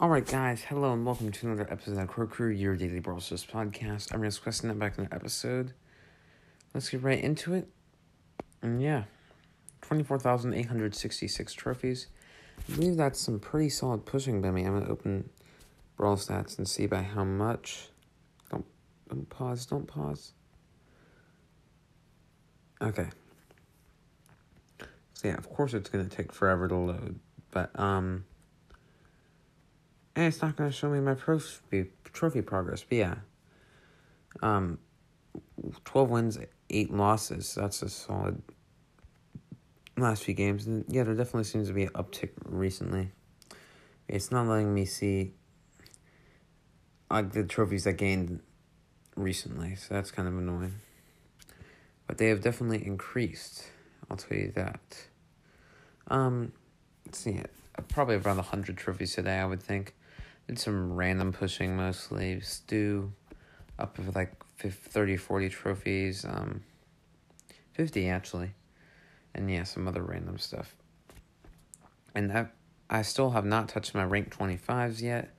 Alright, guys, hello and welcome to another episode of Crow Crew, your daily Brawl Stars podcast. I'm just questing that back in the episode. Let's get right into it. And yeah, 24,866 trophies. I believe that's some pretty solid pushing by me. I'm going to open Brawl Stats and see by how much. Don't, don't pause, don't pause. Okay. So yeah, of course it's going to take forever to load, but um and it's not going to show me my trophy trophy progress. But yeah, um, twelve wins, eight losses. That's a solid last few games. And yeah, there definitely seems to be an uptick recently. It's not letting me see like the trophies I gained recently, so that's kind of annoying. But they have definitely increased. I'll tell you that. Um, let's see, probably around hundred trophies today, I would think. Did some random pushing mostly. Stu up with like 50, 30, 40 trophies. Um, 50 actually. And yeah, some other random stuff. And that I still have not touched my rank 25s yet.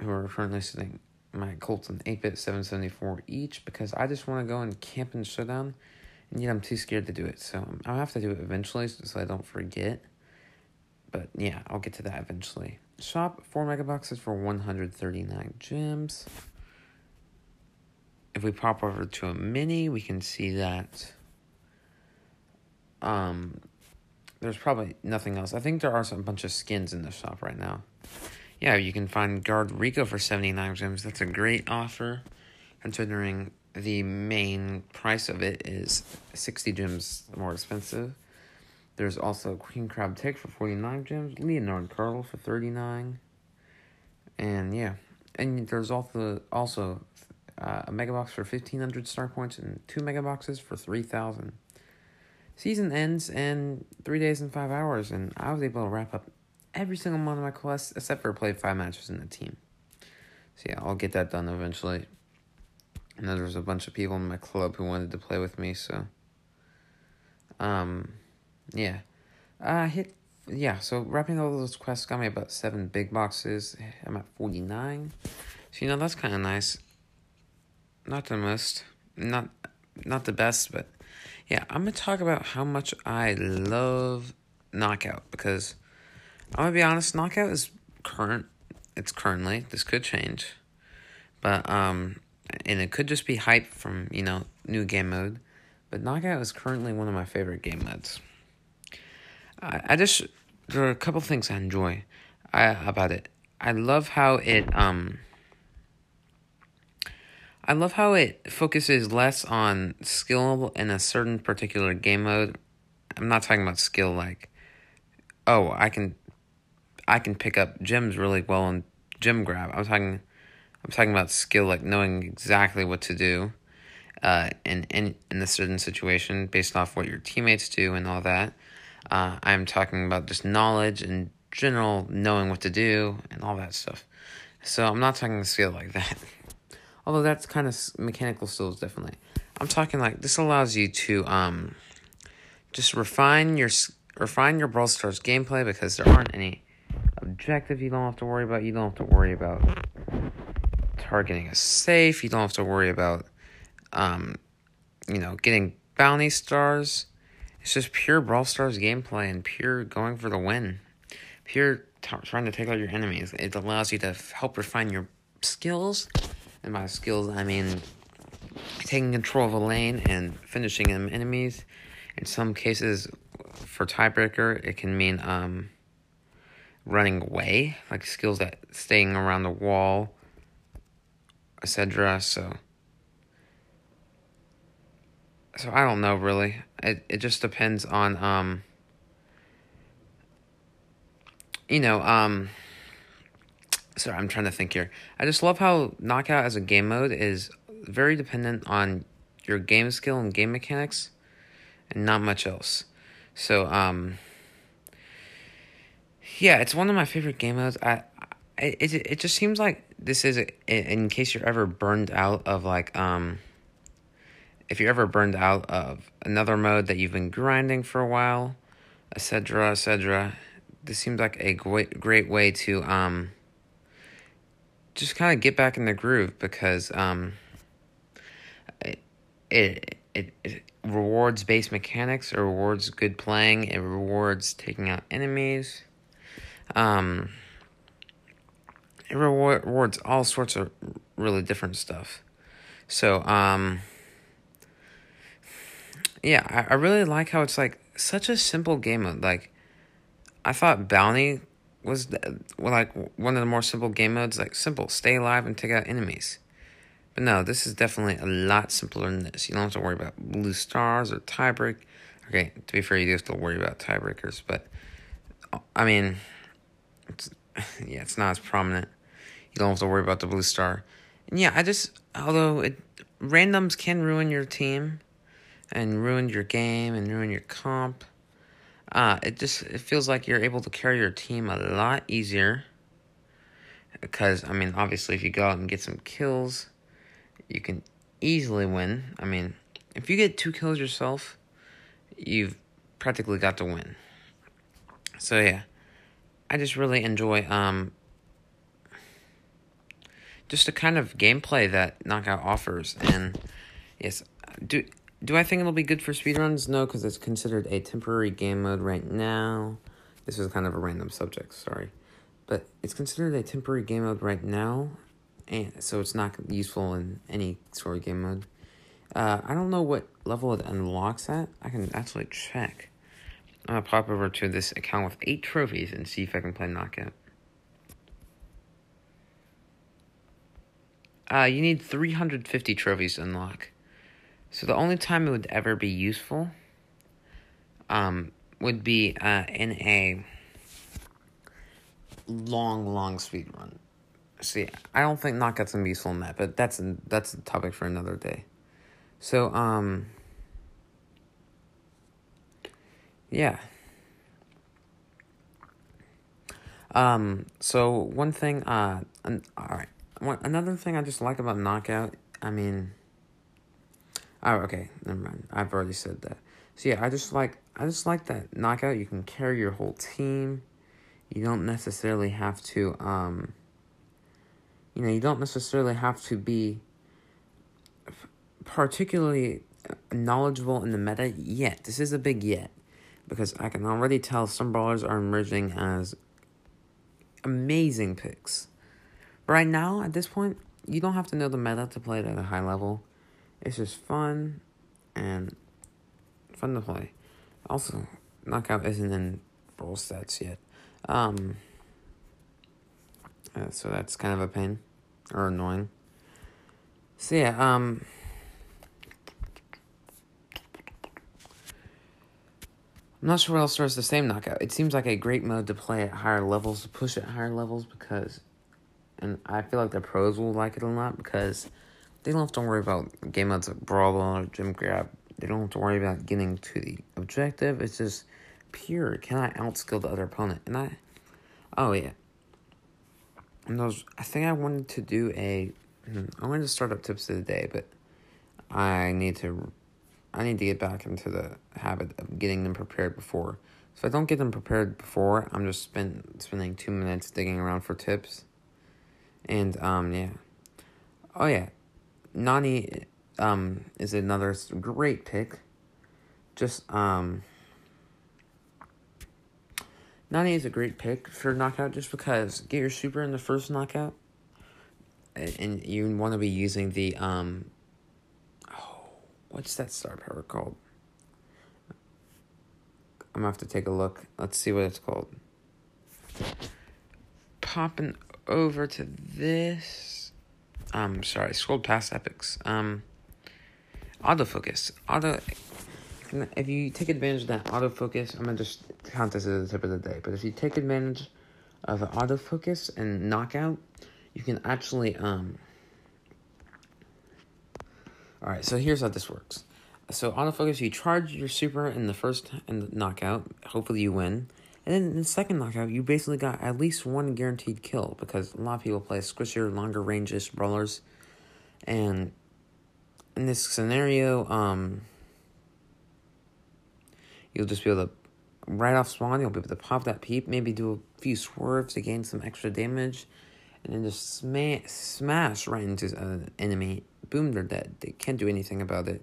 Who are currently sitting my Colts and 8 bit 774 each because I just want to go and camp and showdown. And yet I'm too scared to do it. So I'll have to do it eventually so I don't forget. But yeah, I'll get to that eventually. Shop 4 megaboxes for 139 gems. If we pop over to a mini, we can see that um, there's probably nothing else. I think there are some bunch of skins in the shop right now. Yeah, you can find Guard Rico for 79 gems. That's a great offer, considering the main price of it is 60 gems more expensive. There's also Queen Crab Tick for 49 gems, Leonard Carl for 39. And yeah, and there's also also uh, a mega box for 1500 star points and two mega boxes for 3000. Season ends in 3 days and 5 hours and I was able to wrap up every single one of my quests except for play 5 matches in the team. So yeah, I'll get that done eventually. And then there's a bunch of people in my club who wanted to play with me, so um yeah. Uh, hit, yeah, so wrapping all those quests got me about seven big boxes. I'm at 49. So, you know, that's kind of nice. Not the most, not, not the best, but yeah, I'm going to talk about how much I love Knockout because I'm going to be honest, Knockout is current. It's currently, this could change. But, um, and it could just be hype from, you know, new game mode. But Knockout is currently one of my favorite game modes. I, I just there are a couple things I enjoy I, about it. I love how it um I love how it focuses less on skill in a certain particular game mode. I'm not talking about skill like oh, I can I can pick up gems really well in gem grab. I'm talking I'm talking about skill like knowing exactly what to do uh in in in a certain situation based off what your teammates do and all that. Uh, I'm talking about just knowledge and general knowing what to do and all that stuff. So I'm not talking skill like that. Although that's kind of mechanical skills, definitely. I'm talking like this allows you to um, just refine your refine your Brawl Stars gameplay because there aren't any objectives you don't have to worry about. You don't have to worry about targeting a safe. You don't have to worry about um, you know, getting bounty stars. It's just pure Brawl Stars gameplay and pure going for the win. Pure t- trying to take out your enemies. It allows you to f- help refine your skills. And by skills, I mean taking control of a lane and finishing them enemies. In some cases, for tiebreaker, it can mean um, running away, like skills that staying around the wall, etc. So so I don't know really. It it just depends on um you know, um sorry, I'm trying to think here. I just love how knockout as a game mode is very dependent on your game skill and game mechanics and not much else. So um yeah, it's one of my favorite game modes. I it it, just seems like this is in case you're ever burned out of like um if you're ever burned out of another mode that you've been grinding for a while, etc., etc., this seems like a great great way to um just kind of get back in the groove because um it it it, it rewards base mechanics, it rewards good playing, it rewards taking out enemies. Um it rewards all sorts of really different stuff. So, um, yeah, I, I really like how it's like such a simple game mode. Like, I thought Bounty was like one of the more simple game modes. Like, simple, stay alive and take out enemies. But no, this is definitely a lot simpler than this. You don't have to worry about blue stars or tiebreak. Okay, to be fair, you do have to worry about tiebreakers, but I mean, it's, yeah, it's not as prominent. You don't have to worry about the blue star. And yeah, I just although it randoms can ruin your team and ruined your game and ruined your comp. Uh, it just it feels like you're able to carry your team a lot easier. Because I mean, obviously, if you go out and get some kills, you can easily win. I mean, if you get two kills yourself, you've practically got to win. So yeah, I just really enjoy um just the kind of gameplay that Knockout offers. And yes, do do I think it'll be good for speedruns? No, because it's considered a temporary game mode right now. This is kind of a random subject, sorry. But it's considered a temporary game mode right now, and so it's not useful in any sort of game mode. Uh, I don't know what level it unlocks at. I can actually check. I'm gonna pop over to this account with eight trophies and see if I can play Knockout. Uh, you need 350 trophies to unlock. So the only time it would ever be useful um, would be uh, in a long, long speed run. See, I don't think knockouts gonna be useful in that, but that's that's a topic for another day. So, um, yeah. Um, so one thing, uh, all right. One, another thing I just like about Knockout, I mean, oh, okay, never mind. I've already said that. So yeah, I just like I just like that Knockout. You can carry your whole team. You don't necessarily have to, um, you know, you don't necessarily have to be particularly knowledgeable in the meta yet. This is a big yet because I can already tell some brawlers are emerging as amazing picks right now, at this point, you don't have to know the meta to play it at a high level. It's just fun and fun to play. Also, knockout isn't in brawl stats yet. Um, uh, so that's kind of a pain or annoying. So yeah, um, I'm not sure what else is the same knockout. It seems like a great mode to play at higher levels, to push at higher levels because and I feel like the pros will like it a lot because they don't have to worry about game modes like Brawl or Gem Grab. They don't have to worry about getting to the objective. It's just pure. Can I outskill the other opponent? And I, oh yeah. And those, I think I wanted to do a. Hmm, wanted to start up tips of the day, but I need to. I need to get back into the habit of getting them prepared before. So if I don't get them prepared before, I'm just spend, spending two minutes digging around for tips and um yeah. Oh yeah. Nani um is another great pick. Just um Nani is a great pick for knockout just because get your super in the first knockout and you want to be using the um oh what's that star power called? I'm gonna have to take a look. Let's see what it's called. Popping over to this. Um, sorry, scrolled past epics. Um, autofocus. Auto. If you take advantage of that autofocus, I'm gonna just count this as the tip of the day. But if you take advantage of the autofocus and knockout, you can actually um. All right, so here's how this works. So autofocus, you charge your super in the first the knockout. Hopefully you win. And then in the second knockout, you basically got at least one guaranteed kill because a lot of people play squishier, longer ranges brawlers. And in this scenario, um, you'll just be able to right off spawn, you'll be able to pop that peep, maybe do a few swerves to gain some extra damage, and then just sma- smash right into an enemy. Boom, they're dead. They can't do anything about it.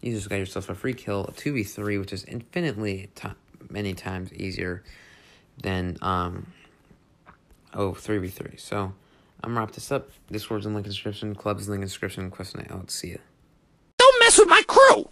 You just got yourself a free kill, a 2v3, which is infinitely t- many times easier than um oh 3v3. So I'm wrap this up. Discord's in link description, club's in link description, question. I'll see ya. Don't mess with my crew!